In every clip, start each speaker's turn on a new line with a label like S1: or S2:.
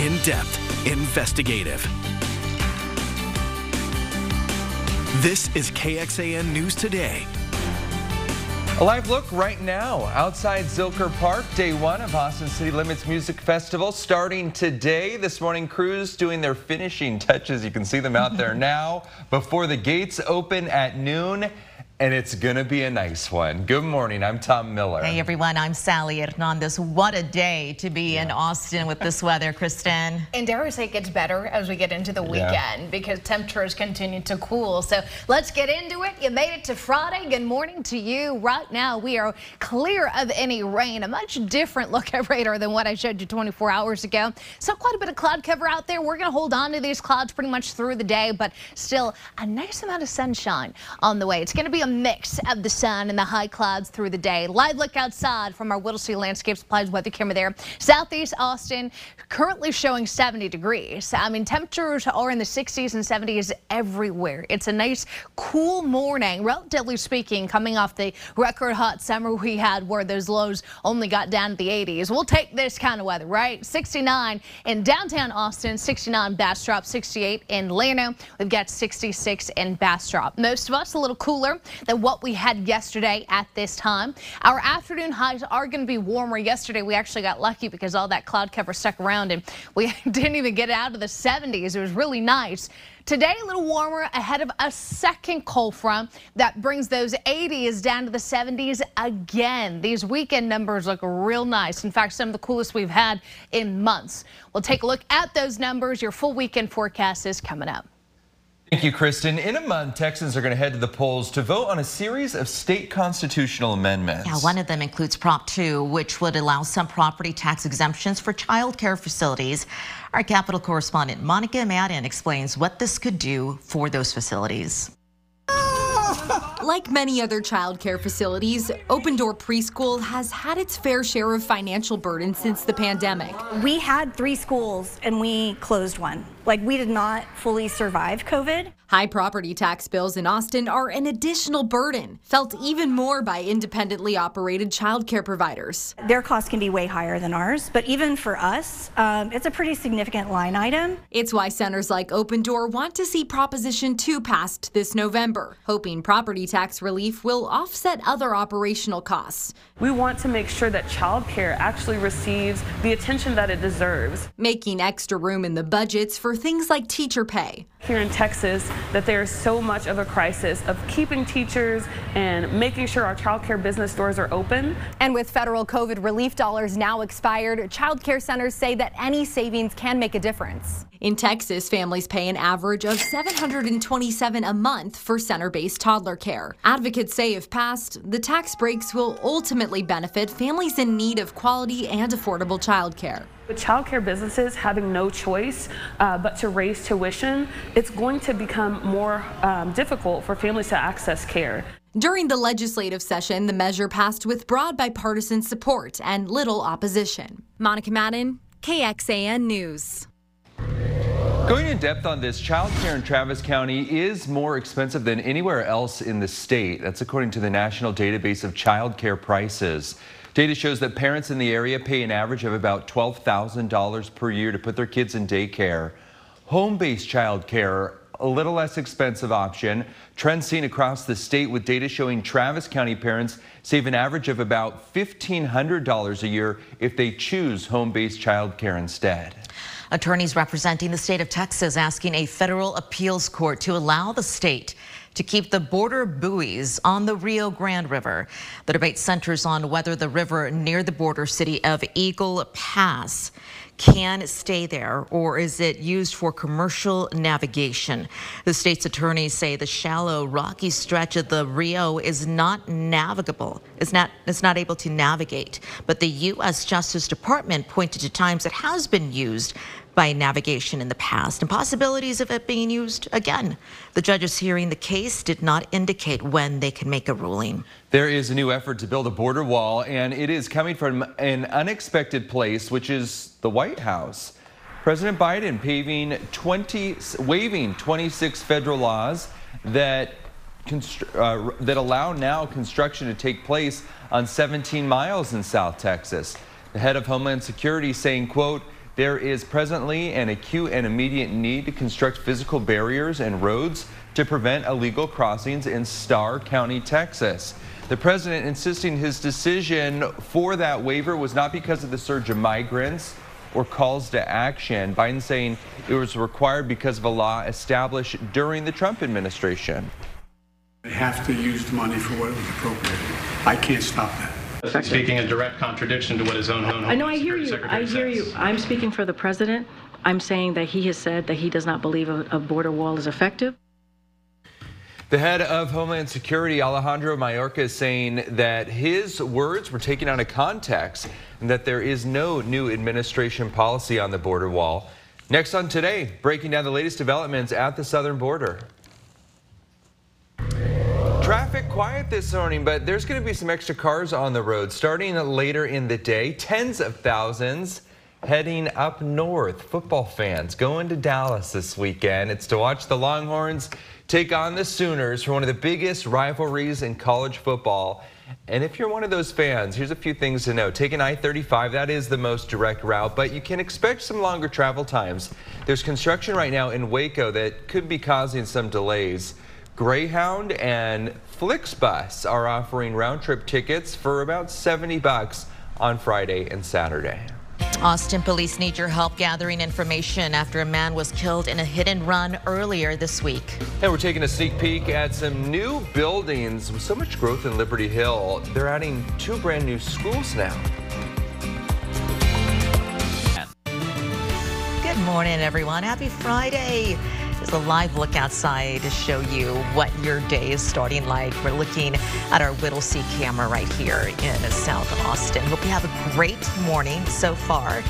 S1: in depth, investigative. This is KXAN News Today.
S2: A live look right now outside Zilker Park, day one of Austin City Limits Music Festival starting today. This morning, crews doing their finishing touches. You can see them out there now before the gates open at noon and it's going to be a nice one. Good morning. I'm Tom Miller.
S3: Hey, everyone. I'm Sally Hernandez. What a day to be yeah. in Austin with this weather, Kristen.
S4: And dare I say it gets better as we get into the weekend yeah. because temperatures continue to cool. So let's get into it. You made it to Friday. Good morning to you. Right now, we are clear of any rain. A much different look at radar than what I showed you 24 hours ago. So quite a bit of cloud cover out there. We're going to hold on to these clouds pretty much through the day, but still a nice amount of sunshine on the way. It's going to be a mix of the sun and the high clouds through the day. Live look outside from our Whittlesey Landscape Supplies weather camera there. Southeast Austin currently showing 70 degrees. I mean, temperatures are in the 60s and 70s everywhere. It's a nice cool morning, relatively speaking, coming off the record hot summer we had where those lows only got down to the 80s. We'll take this kind of weather, right? 69 in downtown Austin, 69 Bastrop, 68 in Llano. We've got 66 in Bastrop. Most of us a little cooler than what we had yesterday at this time. Our afternoon highs are going to be warmer. Yesterday, we actually got lucky because all that cloud cover stuck around and we didn't even get out of the 70s. It was really nice. Today, a little warmer ahead of a second cold front that brings those 80s down to the 70s again. These weekend numbers look real nice. In fact, some of the coolest we've had in months. We'll take a look at those numbers. Your full weekend forecast is coming up.
S2: Thank you, Kristen. In a month, Texans are going to head to the polls to vote on a series of state constitutional amendments.
S3: Yeah, one of them includes Prop 2, which would allow some property tax exemptions for child care facilities. Our Capitol correspondent Monica Madden explains what this could do for those facilities.
S5: Like many other childcare facilities, Open Door Preschool has had its fair share of financial burden since the pandemic.
S6: We had three schools and we closed one. Like we did not fully survive COVID.
S5: High property tax bills in Austin are an additional burden, felt even more by independently operated childcare providers.
S6: Their costs can be way higher than ours, but even for us, um, it's a pretty significant line item.
S5: It's why centers like Open Door want to see Proposition 2 passed this November, hoping property tax relief will offset other operational costs.
S7: We want to make sure that childcare actually receives the attention that it deserves.
S5: Making extra room in the budgets for things like teacher pay.
S7: Here in Texas, that there is so much of a crisis of keeping teachers and making sure our child care business doors are open.
S5: And with federal COVID relief dollars now expired, child care centers say that any savings can make a difference. In Texas, families pay an average of 727 a month for center-based toddler care. Advocates say if passed, the tax breaks will ultimately benefit families in need of quality and affordable child care.
S7: With childcare businesses having no choice uh, but to raise tuition, it's going to become more um, difficult for families to access care.
S5: During the legislative session, the measure passed with broad bipartisan support and little opposition. Monica Madden, KXAN News.
S2: Going in depth on this, childcare in Travis County is more expensive than anywhere else in the state. That's according to the National Database of Childcare Prices. Data shows that parents in the area pay an average of about $12,000 per year to put their kids in daycare. Home-based childcare, a little less expensive option. Trends seen across the state with data showing Travis County parents save an average of about $1,500 a year if they choose home-based childcare instead.
S3: Attorneys representing the state of Texas asking a federal appeals court to allow the state to keep the border buoys on the Rio Grande River. The debate centers on whether the river near the border city of Eagle Pass can stay there or is it used for commercial navigation? The state's attorneys say the shallow, rocky stretch of the Rio is not navigable, is not, is not able to navigate. But the U.S. Justice Department pointed to times it has been used by navigation in the past and possibilities of it being used again. The judges hearing the case did not indicate when they can make a ruling.
S2: There is a new effort to build a border wall, and it is coming from an unexpected place, which is the White House. President Biden paving 20, waiving 26 federal laws that uh, that allow now construction to take place on 17 miles in South Texas. The head of Homeland Security saying, quote, There is presently an acute and immediate need to construct physical barriers and roads to prevent illegal crossings in Starr County, Texas. The president insisting his decision for that waiver was not because of the surge of migrants or calls to action. Biden saying it was required because of a law established during the Trump administration.
S8: They have to use the money for what was appropriated. I can't stop that.
S9: Speaking in direct contradiction to what his own home
S10: I know, I hear you. I hear you. I'm speaking for the president. I'm saying that he has said that he does not believe a, a border wall is effective.
S2: The head of Homeland Security, Alejandro Mayorkas, is saying that his words were taken out of context and that there is no new administration policy on the border wall. Next on today, breaking down the latest developments at the southern border. Traffic quiet this morning, but there's going to be some extra cars on the road starting later in the day. Tens of thousands heading up north. Football fans going to Dallas this weekend. It's to watch the Longhorns take on the Sooners for one of the biggest rivalries in college football. And if you're one of those fans, here's a few things to know. Taking I-35, that is the most direct route, but you can expect some longer travel times. There's construction right now in Waco that could be causing some delays. Greyhound and Flixbus are offering round trip tickets for about 70 bucks on Friday and Saturday.
S3: Austin police need your help gathering information after a man was killed in a hit and run earlier this week.
S2: And we're taking a sneak peek at some new buildings with so much growth in Liberty Hill. They're adding two brand new schools now.
S3: Good morning, everyone. Happy Friday. It's a live look outside to show you what your day is starting like. We're looking at our Whittlesey camera right here in South Austin. Hope you have a great morning so far.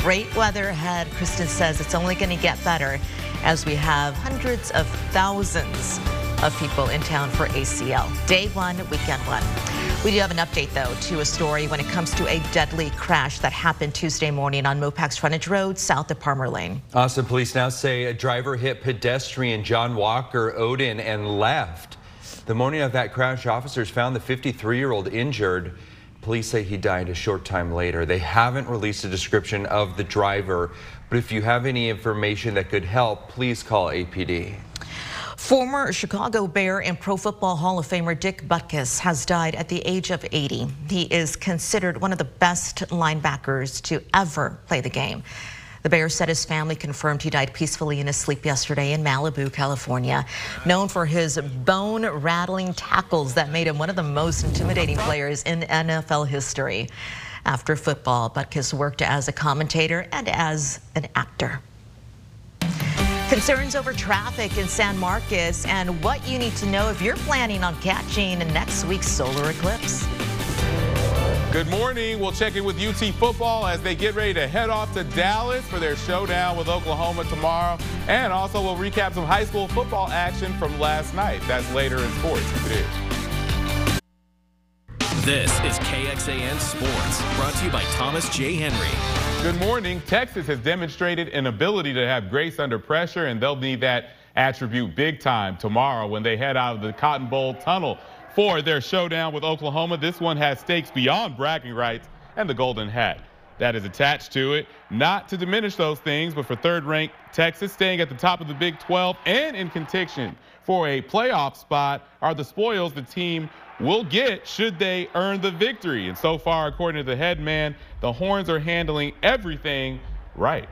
S3: Great weather ahead. Kristen says it's only going to get better as we have hundreds of thousands of people in town for ACL. Day one, weekend one. We do have an update, though, to a story when it comes to a deadly crash that happened Tuesday morning on MoPac's Frontage Road, south of Palmer Lane.
S2: Austin police now say a driver hit pedestrian John Walker Odin and left. The morning of that crash, officers found the 53-year-old injured. Police say he died a short time later. They haven't released a description of the driver, but if you have any information that could help, please call APD.
S3: Former Chicago Bear and Pro Football Hall of Famer Dick Butkus has died at the age of 80. He is considered one of the best linebackers to ever play the game. The Bear said his family confirmed he died peacefully in his sleep yesterday in Malibu, California. Known for his bone-rattling tackles that made him one of the most intimidating players in NFL history. After football, Butkus worked as a commentator and as an actor. Concerns over traffic in San Marcos and what you need to know if you're planning on catching next week's solar eclipse.
S11: Good morning. We'll check in with UT football as they get ready to head off to Dallas for their showdown with Oklahoma tomorrow. And also we'll recap some high school football action from last night. That's later in sports. It is.
S1: This is KXAN Sports, brought to you by Thomas J. Henry.
S11: Good morning. Texas has demonstrated an ability to have grace under pressure, and they'll need that attribute big time tomorrow when they head out of the Cotton Bowl tunnel for their showdown with Oklahoma. This one has stakes beyond bragging rights and the golden hat that is attached to it. Not to diminish those things, but for third ranked Texas staying at the top of the Big 12 and in contention for a playoff spot are the spoils the team will get should they earn the victory. And so far, according to the head man, the Horns are handling everything right.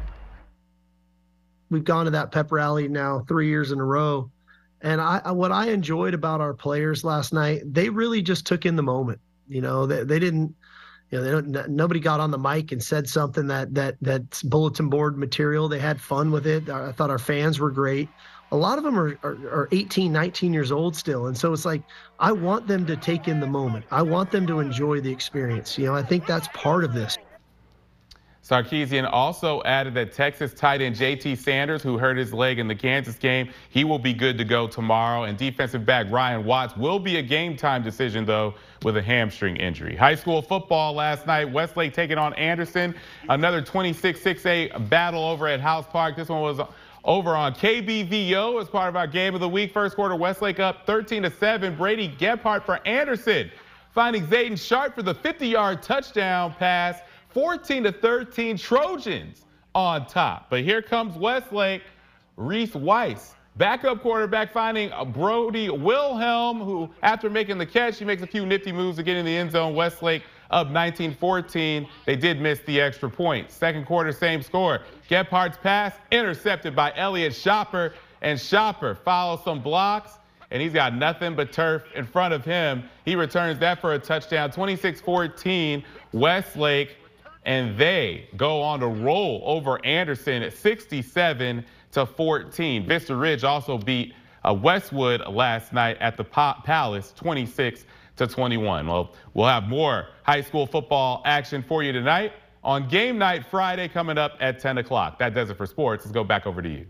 S12: We've gone to that pep rally now three years in a row. And I, what I enjoyed about our players last night, they really just took in the moment. You know, they, they didn't, you know, they don't, nobody got on the mic and said something that that that's bulletin board material. They had fun with it. I thought our fans were great a lot of them are, are, are 18, 19 years old still. And so it's like, I want them to take in the moment. I want them to enjoy the experience. You know, I think that's part of this.
S11: Sarkisian also added that Texas tight end JT Sanders, who hurt his leg in the Kansas game, he will be good to go tomorrow. And defensive back Ryan Watts will be a game time decision, though, with a hamstring injury. High school football last night, Westlake taking on Anderson. Another 26-6A battle over at House Park. This one was over on KBVO as part of our game of the week. First quarter, Westlake up 13 to 7. Brady Gephardt for Anderson, finding Zayden Sharp for the 50-yard touchdown pass. 14 to 13 Trojans on top. But here comes Westlake, Reese Weiss. Backup quarterback finding Brody Wilhelm, who after making the catch, he makes a few nifty moves to get in the end zone. Westlake up 19-14. They did miss the extra point. Second quarter, same score. Gephardt's pass intercepted by Elliott Shopper, and Shopper follows some blocks, and he's got nothing but turf in front of him. He returns that for a touchdown, 26-14. Westlake, and they go on to roll over Anderson at 67 to 14. Vista Ridge also beat uh, Westwood last night at the Palace, 26 to 21. Well, we'll have more high school football action for you tonight on game night Friday coming up at 10 o'clock. That does it for sports. Let's go back over to you.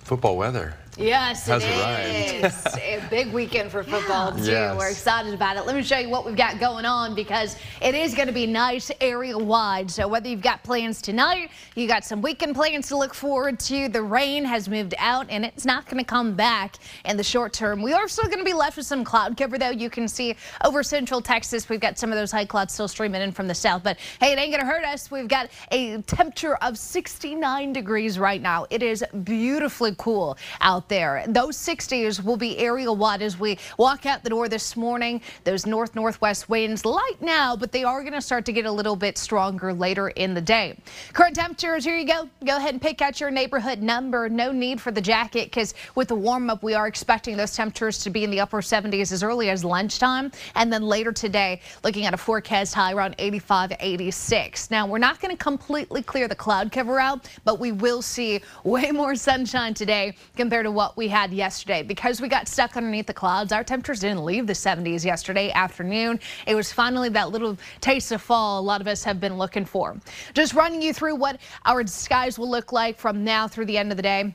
S2: Football weather.
S4: Yes, it is. a big weekend for football, too. Yes. We're excited about it. Let me show you what we've got going on because it is going to be nice area wide. So whether you've got plans tonight, you got some weekend plans to look forward to. The rain has moved out and it's not going to come back in the short term. We are still going to be left with some cloud cover, though. You can see over central Texas, we've got some of those high clouds still streaming in from the south. But hey, it ain't going to hurt us. We've got a temperature of 69 degrees right now. It is beautifully cool out there. Those 60s will be area wide as we walk out the door this morning. Those north northwest winds light now, but they are going to start to get a little bit stronger later in the day. Current temperatures, here you go. Go ahead and pick out your neighborhood number. No need for the jacket because with the warm up, we are expecting those temperatures to be in the upper 70s as early as lunchtime. And then later today, looking at a forecast high around 85, 86. Now, we're not going to completely clear the cloud cover out, but we will see way more sunshine today compared to what we had yesterday. Because we got stuck underneath the clouds, our temperatures didn't leave the 70s yesterday afternoon. It was finally that little taste of fall a lot of us have been looking for. Just running you through what our skies will look like from now through the end of the day.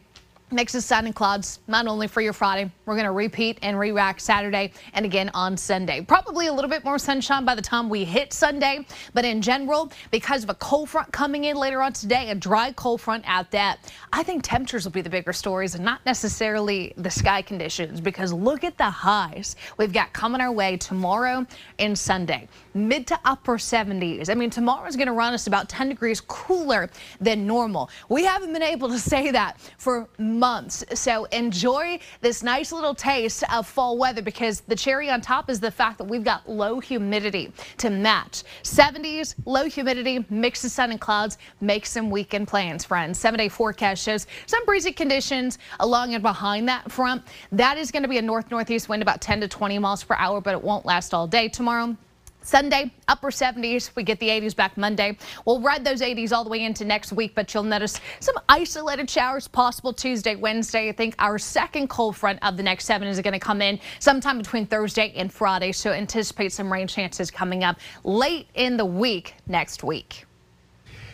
S4: Mix of sun and clouds, not only for your Friday. We're going to repeat and re-rack Saturday and again on Sunday. Probably a little bit more sunshine by the time we hit Sunday, but in general, because of a cold front coming in later on today, a dry cold front at that, I think temperatures will be the bigger stories and not necessarily the sky conditions because look at the highs we've got coming our way tomorrow and Sunday. Mid to upper 70s. I mean, tomorrow is going to run us about 10 degrees cooler than normal. We haven't been able to say that for months. So enjoy this nice little taste of fall weather because the cherry on top is the fact that we've got low humidity to match. 70s, low humidity, mix of sun and clouds, make some weekend plans, friends. Seven day forecast shows some breezy conditions along and behind that front. That is going to be a north northeast wind about 10 to 20 miles per hour, but it won't last all day tomorrow. Sunday, upper 70s. We get the 80s back Monday. We'll ride those 80s all the way into next week, but you'll notice some isolated showers possible Tuesday, Wednesday. I think our second cold front of the next seven is going to come in sometime between Thursday and Friday. So anticipate some rain chances coming up late in the week next week.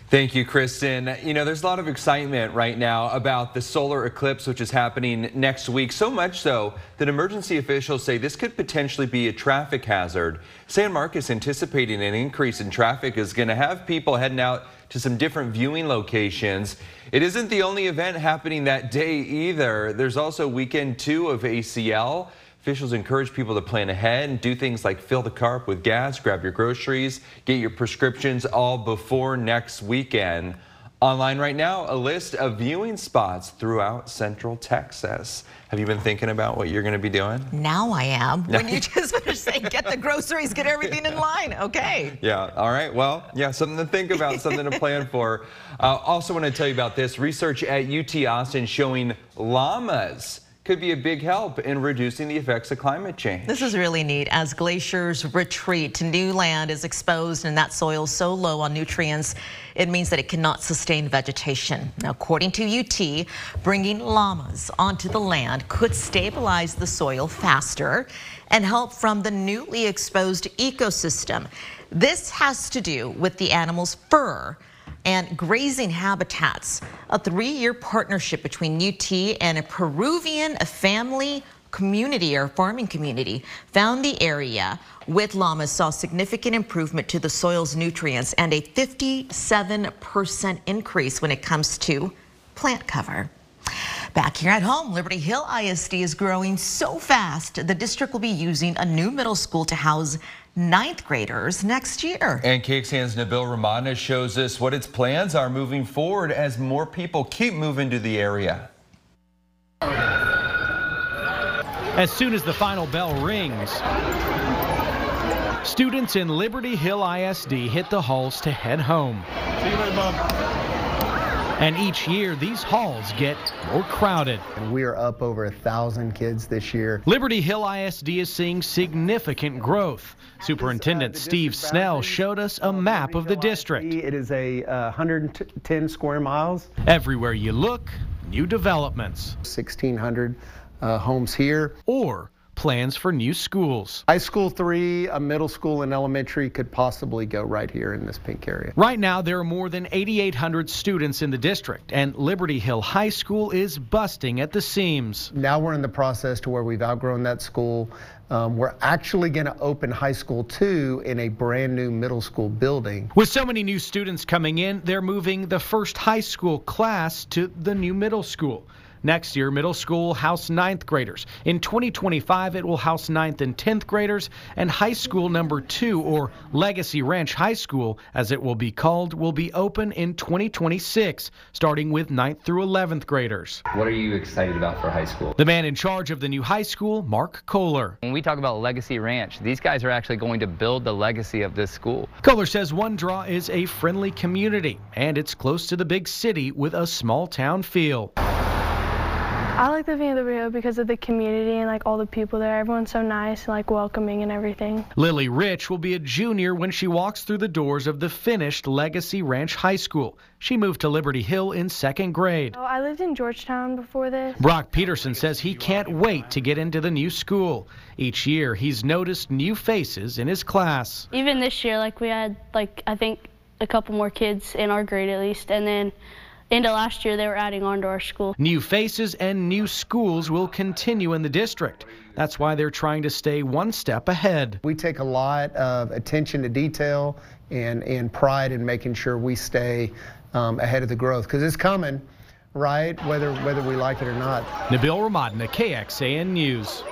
S2: Thank you, Kristen. You know, there's a lot of excitement right now about the solar eclipse, which is happening next week. So much so that emergency officials say this could potentially be a traffic hazard. San Marcos anticipating an increase in traffic is going to have people heading out to some different viewing locations. It isn't the only event happening that day either. There's also weekend two of ACL. Officials encourage people to plan ahead and do things like fill the car up with gas, grab your groceries, get your prescriptions all before next weekend. Online right now, a list of viewing spots throughout Central Texas. Have you been thinking about what you're going to be doing?
S3: Now I am. When you just finished saying, get the groceries, get everything in line. Okay.
S2: Yeah. All right. Well, yeah, something to think about, something to plan for. Uh, also want to tell you about this research at UT Austin showing llamas could be a big help in reducing the effects of climate change.
S3: This is really neat. As glaciers retreat, new land is exposed and that soil is so low on nutrients, it means that it cannot sustain vegetation. Now, according to UT, bringing llamas onto the land could stabilize the soil faster and help from the newly exposed ecosystem. This has to do with the animal's fur and grazing habitats. A three-year partnership between UT and a Peruvian family community or farming community found the area with llamas saw significant improvement to the soil's nutrients and a 57% increase when it comes to plant cover. Back here at home, Liberty Hill ISD is growing so fast, the district will be using a new middle school to house ninth graders next year.
S2: And KXAN's Nabil Remadna shows us what its plans are moving forward as more people keep moving to the area.
S13: As soon as the final bell rings, students in Liberty Hill ISD hit the halls to head home. See you later, Bob. And each year, these halls get more crowded.
S14: And we are up over a thousand kids this year.
S13: Liberty Hill ISD is seeing significant growth. Superintendent uh, Steve Snell showed us a map of the district.
S14: It is a uh, 110 square miles.
S13: Everywhere you look, new developments.
S14: 1,600 uh, homes here.
S13: Or plans for new schools.
S14: High school three, a middle school and elementary could possibly go right here in this pink area.
S13: Right now, there are more than 8,800 students in the district, and Liberty Hill High School is busting at the seams.
S14: Now we're in the process to where we've outgrown that school. Um, we're actually going to open high school two in a brand new middle school building.
S13: With so many new students coming in, they're moving the first high school class to the new middle school. Next year, middle school house ninth graders. In 2025, it will house ninth and 10th graders, and high school number two, or Legacy Ranch High School, as it will be called, will be open in 2026, starting with 9th through 11th graders.
S15: What are you excited about for high school?
S13: The man in charge of the new high school, Mark Kohler.
S15: When we talk about Legacy Ranch, these guys are actually going to build the legacy of this school.
S13: Kohler says one draw is a friendly community, and it's close to the big city with a small town feel.
S16: I like living in the Rio because of the community and like all the people there. Everyone's so nice and like welcoming and everything.
S13: Lily Rich will be a junior when she walks through the doors of the finished Legacy Ranch High School. She moved to Liberty Hill in second grade.
S16: Oh, I lived in Georgetown before this.
S13: Brock Peterson says he can't wait to get into the new school. Each year, he's noticed new faces in his class.
S16: Even this year, like we had like I think a couple more kids in our grade at least, and then into last year, they were adding on to our school.
S13: New faces and new schools will continue in the district. That's why they're trying to stay one step ahead.
S14: We take a lot of attention to detail and, and pride in making sure we stay um, ahead of the growth because it's coming, right? Whether, whether we like it or not.
S13: Nabil Remadna, KXAN News.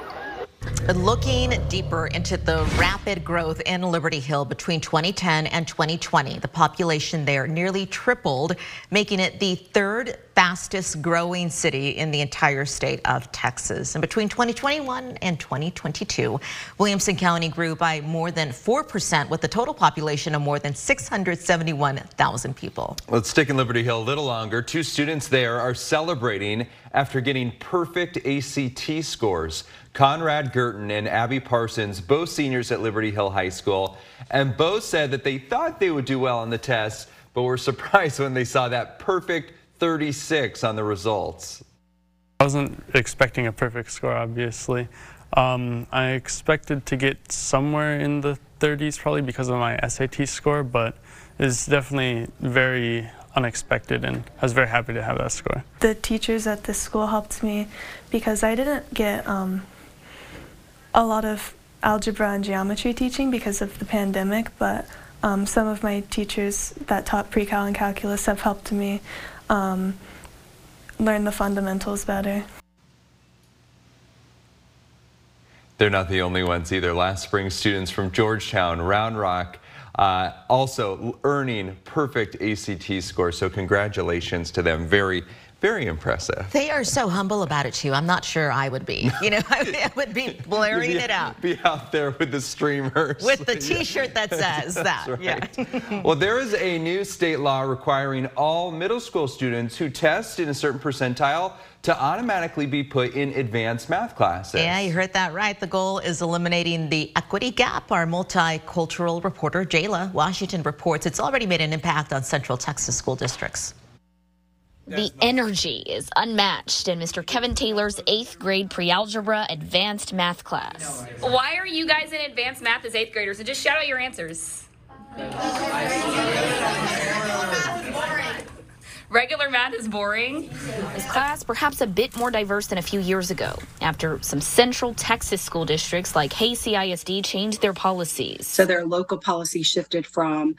S3: Looking deeper into the rapid growth in Liberty Hill between 2010 and 2020, the population there nearly tripled, making it the third fastest growing city in the entire state of Texas. And between 2021 and 2022, Williamson County grew by more than 4% with a total population of more than 671,000 people.
S2: Let's stick in Liberty Hill a little longer. Two students there are celebrating after getting perfect ACT scores. Conrad Gurton and Abby Parsons, both seniors at Liberty Hill High School, and both said that they thought they would do well on the test, but were surprised when they saw that perfect 36 on the results.
S17: I wasn't expecting a perfect score, obviously. Um, I expected to get somewhere in the 30s probably because of my SAT score, but it's definitely very unexpected and I was very happy to have that score.
S16: The teachers at this school helped me because I didn't get um, a lot of algebra and geometry teaching because of the pandemic, but um, some of my teachers that taught pre-cal and calculus have helped me um, learn the fundamentals better.
S2: They're not the only ones either. Last spring, students from Georgetown, Round Rock, uh, also earning perfect ACT scores. So congratulations to them. Very very impressive.
S3: They are so humble about it too. I'm not sure I would be. You know, I would be blaring
S2: be,
S3: it out.
S2: Be out there with the streamers.
S3: With the T-shirt that says that.
S2: Right.
S3: Yeah.
S2: well, there is a new state law requiring all middle school students who test in a certain percentile to automatically be put in advanced math classes.
S3: Yeah, you heard that right. The goal is eliminating the equity gap. Our multicultural reporter, Jala Washington, reports it's already made an impact on Central Texas school districts.
S18: The energy is unmatched in Mr. Kevin Taylor's eighth grade pre-algebra advanced math class.
S19: Why are you guys in advanced math as eighth graders? And just shout out your answers. Regular math is boring.
S18: This class perhaps a bit more diverse than a few years ago after some central Texas school districts like Hays CISD changed their policies.
S20: So their local policy shifted from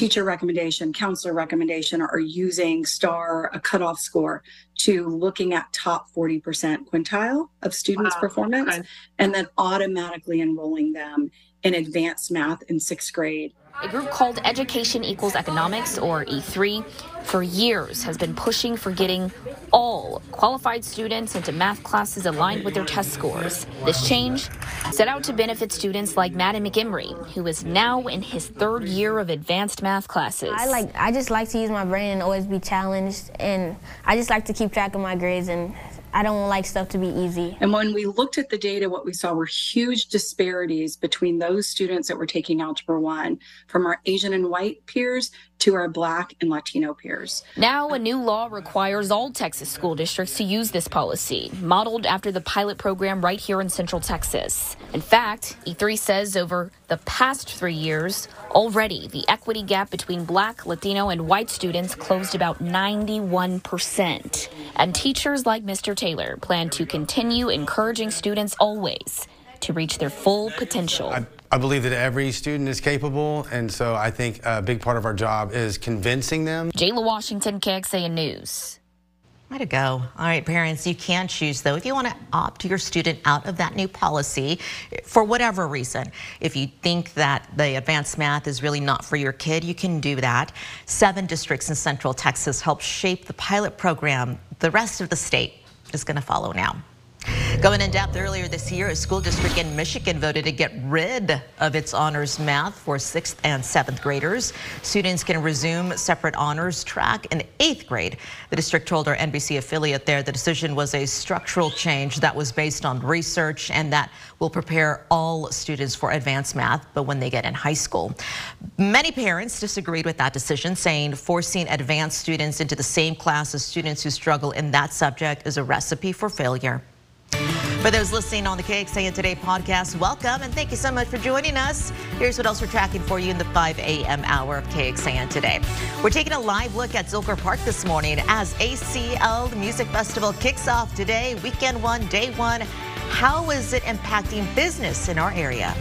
S20: teacher recommendation, counselor recommendation are using STAAR, a cutoff score, to looking at top 40% quintile of students' wow. performance, okay. and then automatically enrolling them in advanced math in sixth grade.
S18: A group called Education Equals Economics, or E3, for years has been pushing for getting all qualified students into math classes aligned with their test scores. This change set out to benefit students like Madden McEmery, who is now in his third year of advanced math classes.
S21: I like I just like to use my brain and always be challenged and I just like to keep track of my grades and I don't like stuff to be easy.
S20: And when we looked at the data, what we saw were huge disparities between those students that were taking Algebra 1 from our Asian and white peers to our Black and Latino peers.
S18: Now, a new law requires all Texas school districts to use this policy, modeled after the pilot program right here in Central Texas. In fact, E3 says over the past three years, already the equity gap between Black, Latino, and white students closed about 91%. And teachers like Mr. Taylor plan to continue encouraging students always to reach their full potential.
S22: I, I believe that every student is capable, and so I think a big part of our job is convincing them.
S18: Jala Washington, KXAN News.
S3: Way to go. All right, parents, you can choose, though, if you want to opt your student out of that new policy for whatever reason. If you think that the advanced math is really not for your kid, you can do that. Seven districts in Central Texas helped shape the pilot program. The rest of the state is going to follow now. Going in depth earlier this year, a school district in Michigan voted to get rid of its honors math for sixth and seventh graders. Students can resume separate honors track in eighth grade. The district told our NBC affiliate there the decision was a structural change that was based on research and that will prepare all students for advanced math, but when they get in high school. Many parents disagreed with that decision, saying forcing advanced students into the same class as students who struggle in that subject is a recipe for failure. For those listening on the KXAN Today podcast, welcome and thank you so much for joining us. Here's what else we're tracking for you in the 5 a.m. hour of KXAN Today. We're taking a live look at Zilker Park this morning as ACL Music Festival kicks off today, weekend one, day one. How is it impacting business in our area?